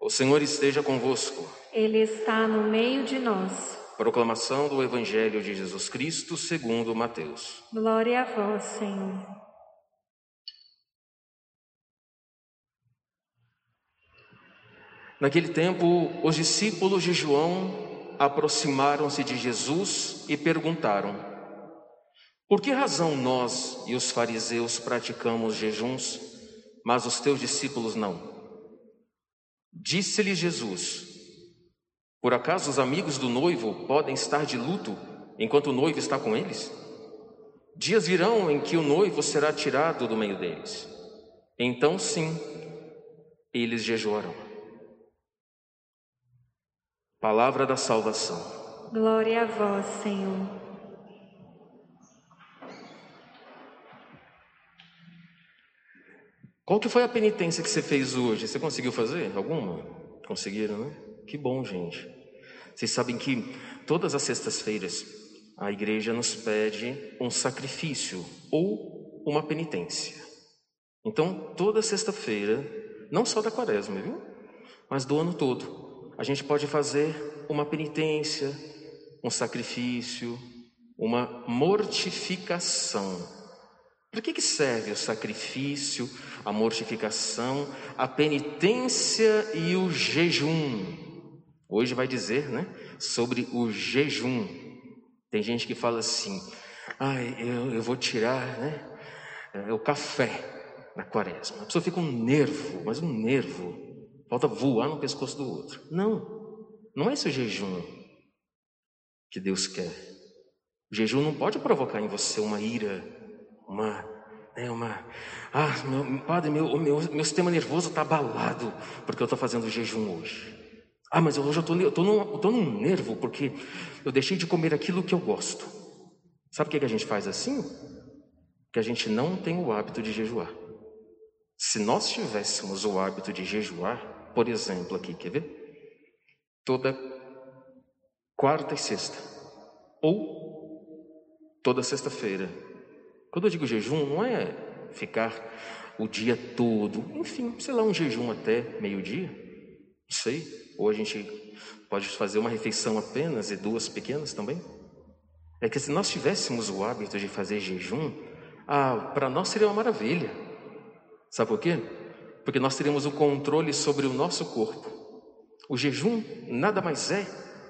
O Senhor esteja convosco. Ele está no meio de nós. Proclamação do Evangelho de Jesus Cristo segundo Mateus. Glória a vós, Senhor. Naquele tempo, os discípulos de João aproximaram-se de Jesus e perguntaram: Por que razão nós e os fariseus praticamos jejuns, mas os teus discípulos não? Disse-lhe Jesus: Por acaso os amigos do noivo podem estar de luto enquanto o noivo está com eles? Dias virão em que o noivo será tirado do meio deles. Então, sim, eles jejuarão. Palavra da salvação. Glória a vós, Senhor. Qual que foi a penitência que você fez hoje? Você conseguiu fazer alguma? Conseguiram, né? Que bom, gente. Vocês sabem que todas as sextas-feiras a igreja nos pede um sacrifício ou uma penitência. Então, toda sexta-feira, não só da quaresma, viu? Mas do ano todo, a gente pode fazer uma penitência, um sacrifício, uma mortificação. Para que, que serve o sacrifício, a mortificação, a penitência e o jejum? Hoje vai dizer, né, sobre o jejum. Tem gente que fala assim: ah, eu, eu vou tirar, né, é, o café na quaresma. A pessoa fica um nervo, mas um nervo Falta voar no pescoço do outro. Não, não é esse o jejum que Deus quer. O jejum não pode provocar em você uma ira, uma, né, uma, ah, meu, padre, meu, meu, meu sistema nervoso está abalado porque eu estou fazendo jejum hoje. Ah, mas hoje eu estou num, tô num nervo porque eu deixei de comer aquilo que eu gosto. Sabe o que, que a gente faz assim? Que a gente não tem o hábito de jejuar. Se nós tivéssemos o hábito de jejuar, por exemplo, aqui, quer ver? Toda quarta e sexta, ou toda sexta-feira. Quando eu digo jejum, não é ficar o dia todo, enfim, sei lá, um jejum até meio-dia, não sei. Ou a gente pode fazer uma refeição apenas e duas pequenas também. É que se nós tivéssemos o hábito de fazer jejum, ah, para nós seria uma maravilha. Sabe por quê? porque nós teremos o controle sobre o nosso corpo. O jejum nada mais é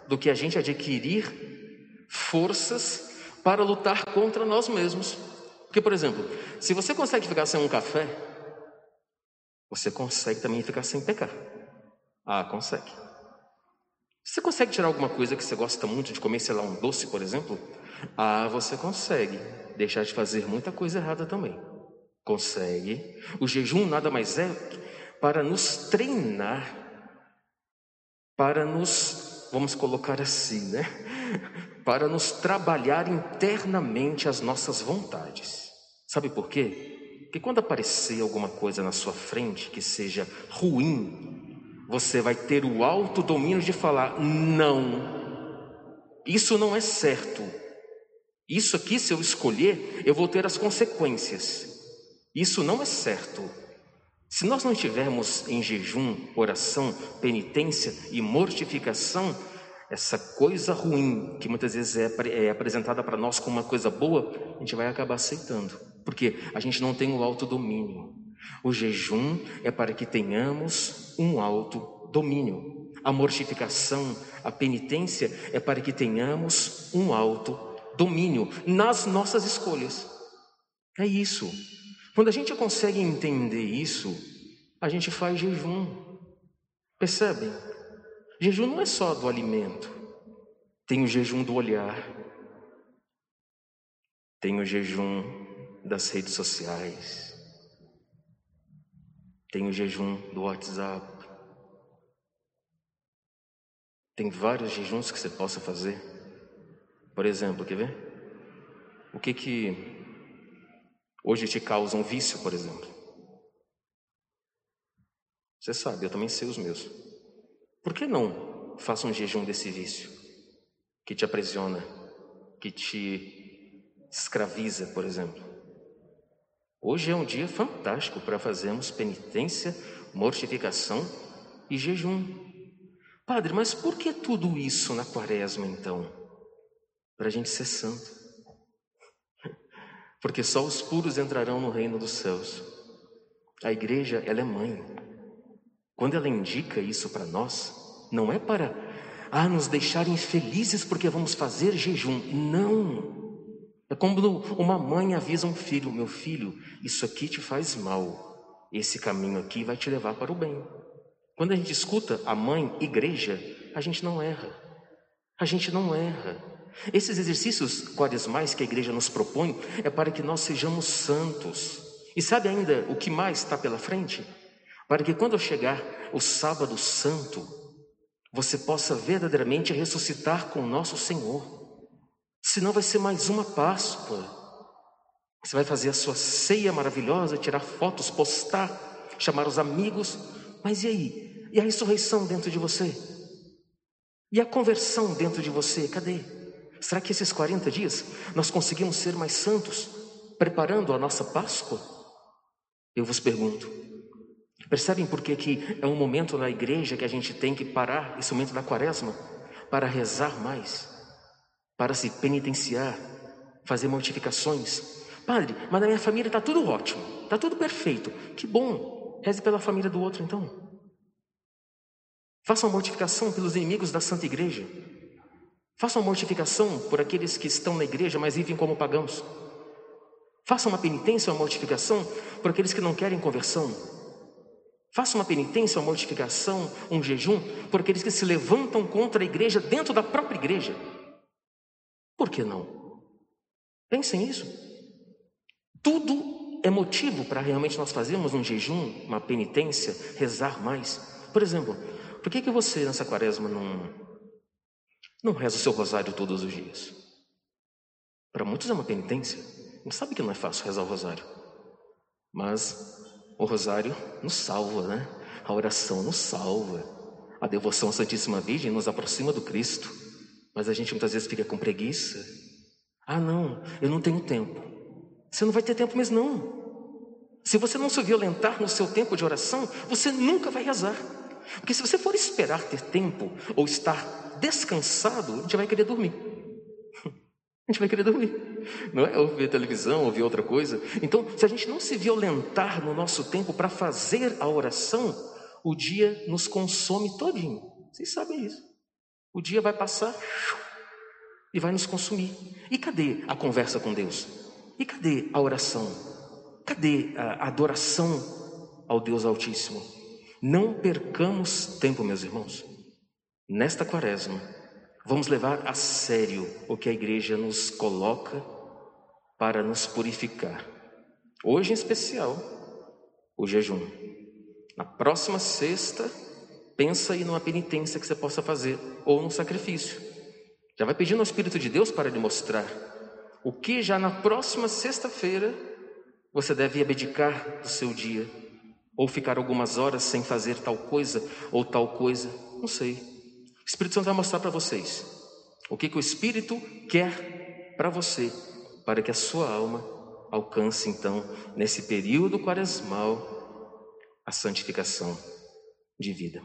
do que a gente adquirir forças para lutar contra nós mesmos. Porque, por exemplo, se você consegue ficar sem um café, você consegue também ficar sem pecar. Ah, consegue. Você consegue tirar alguma coisa que você gosta muito de comer, sei lá, um doce, por exemplo? Ah, você consegue deixar de fazer muita coisa errada também. Consegue. O jejum nada mais é para nos treinar, para nos, vamos colocar assim, né? Para nos trabalhar internamente as nossas vontades. Sabe por quê? Porque quando aparecer alguma coisa na sua frente que seja ruim, você vai ter o alto domínio de falar: não, isso não é certo. Isso aqui, se eu escolher, eu vou ter as consequências. Isso não é certo. Se nós não estivermos em jejum, oração, penitência e mortificação, essa coisa ruim, que muitas vezes é, é apresentada para nós como uma coisa boa, a gente vai acabar aceitando, porque a gente não tem o autodomínio. O jejum é para que tenhamos um autodomínio. A mortificação, a penitência é para que tenhamos um autodomínio nas nossas escolhas. É isso. Quando a gente consegue entender isso, a gente faz jejum. Percebem? Jejum não é só do alimento. Tem o jejum do olhar. Tem o jejum das redes sociais. Tem o jejum do WhatsApp. Tem vários jejuns que você possa fazer. Por exemplo, quer ver? O que que hoje te causa um vício, por exemplo. Você sabe, eu também sei os meus. Por que não faça um jejum desse vício que te aprisiona, que te escraviza, por exemplo? Hoje é um dia fantástico para fazermos penitência, mortificação e jejum. Padre, mas por que tudo isso na quaresma então? Para a gente ser santo. Porque só os puros entrarão no reino dos céus. A igreja, ela é mãe. Quando ela indica isso para nós, não é para ah, nos deixar infelizes porque vamos fazer jejum. Não. É como uma mãe avisa um filho: meu filho, isso aqui te faz mal. Esse caminho aqui vai te levar para o bem. Quando a gente escuta a mãe igreja, a gente não erra. A gente não erra. Esses exercícios quaresmais que a igreja nos propõe é para que nós sejamos santos. E sabe ainda o que mais está pela frente? Para que quando chegar o sábado santo, você possa verdadeiramente ressuscitar com nosso Senhor. Senão vai ser mais uma Páscoa. Você vai fazer a sua ceia maravilhosa, tirar fotos, postar, chamar os amigos. Mas e aí? E a ressurreição dentro de você? E a conversão dentro de você? Cadê? Será que esses 40 dias nós conseguimos ser mais santos, preparando a nossa Páscoa? Eu vos pergunto. Percebem por que, que é um momento na igreja que a gente tem que parar, esse momento da quaresma, para rezar mais, para se penitenciar, fazer mortificações. Padre, mas na minha família está tudo ótimo, está tudo perfeito. Que bom, reze pela família do outro então. Faça uma mortificação pelos inimigos da Santa Igreja. Faça uma mortificação por aqueles que estão na igreja, mas vivem como pagãos. Faça uma penitência, uma mortificação por aqueles que não querem conversão. Faça uma penitência, uma mortificação, um jejum por aqueles que se levantam contra a igreja dentro da própria igreja. Por que não? Pensem nisso. Tudo é motivo para realmente nós fazermos um jejum, uma penitência, rezar mais. Por exemplo, por que, que você nessa quaresma não, não reza o seu rosário todos os dias? Para muitos é uma penitência. Não sabe que não é fácil rezar o rosário. Mas o rosário nos salva, né? A oração nos salva. A devoção à Santíssima Virgem nos aproxima do Cristo. Mas a gente muitas vezes fica com preguiça. Ah, não, eu não tenho tempo. Você não vai ter tempo mesmo, não. Se você não se violentar no seu tempo de oração, você nunca vai rezar. Porque se você for esperar ter tempo ou estar descansado, a gente vai querer dormir. A gente vai querer dormir, não é? Ou ver televisão, ou ver outra coisa. Então, se a gente não se violentar no nosso tempo para fazer a oração, o dia nos consome todinho. Vocês sabem isso. O dia vai passar e vai nos consumir. E cadê a conversa com Deus? E cadê a oração? Cadê a adoração ao Deus Altíssimo? Não percamos tempo, meus irmãos. Nesta quaresma, Vamos levar a sério o que a igreja nos coloca para nos purificar. Hoje em especial, o jejum. Na próxima sexta, pensa aí numa penitência que você possa fazer ou num sacrifício. Já vai pedindo ao Espírito de Deus para lhe mostrar o que já na próxima sexta-feira você deve abdicar do seu dia ou ficar algumas horas sem fazer tal coisa ou tal coisa, não sei. O Espírito Santo vai mostrar para vocês o que, que o Espírito quer para você, para que a sua alma alcance então, nesse período quaresmal, a santificação de vida.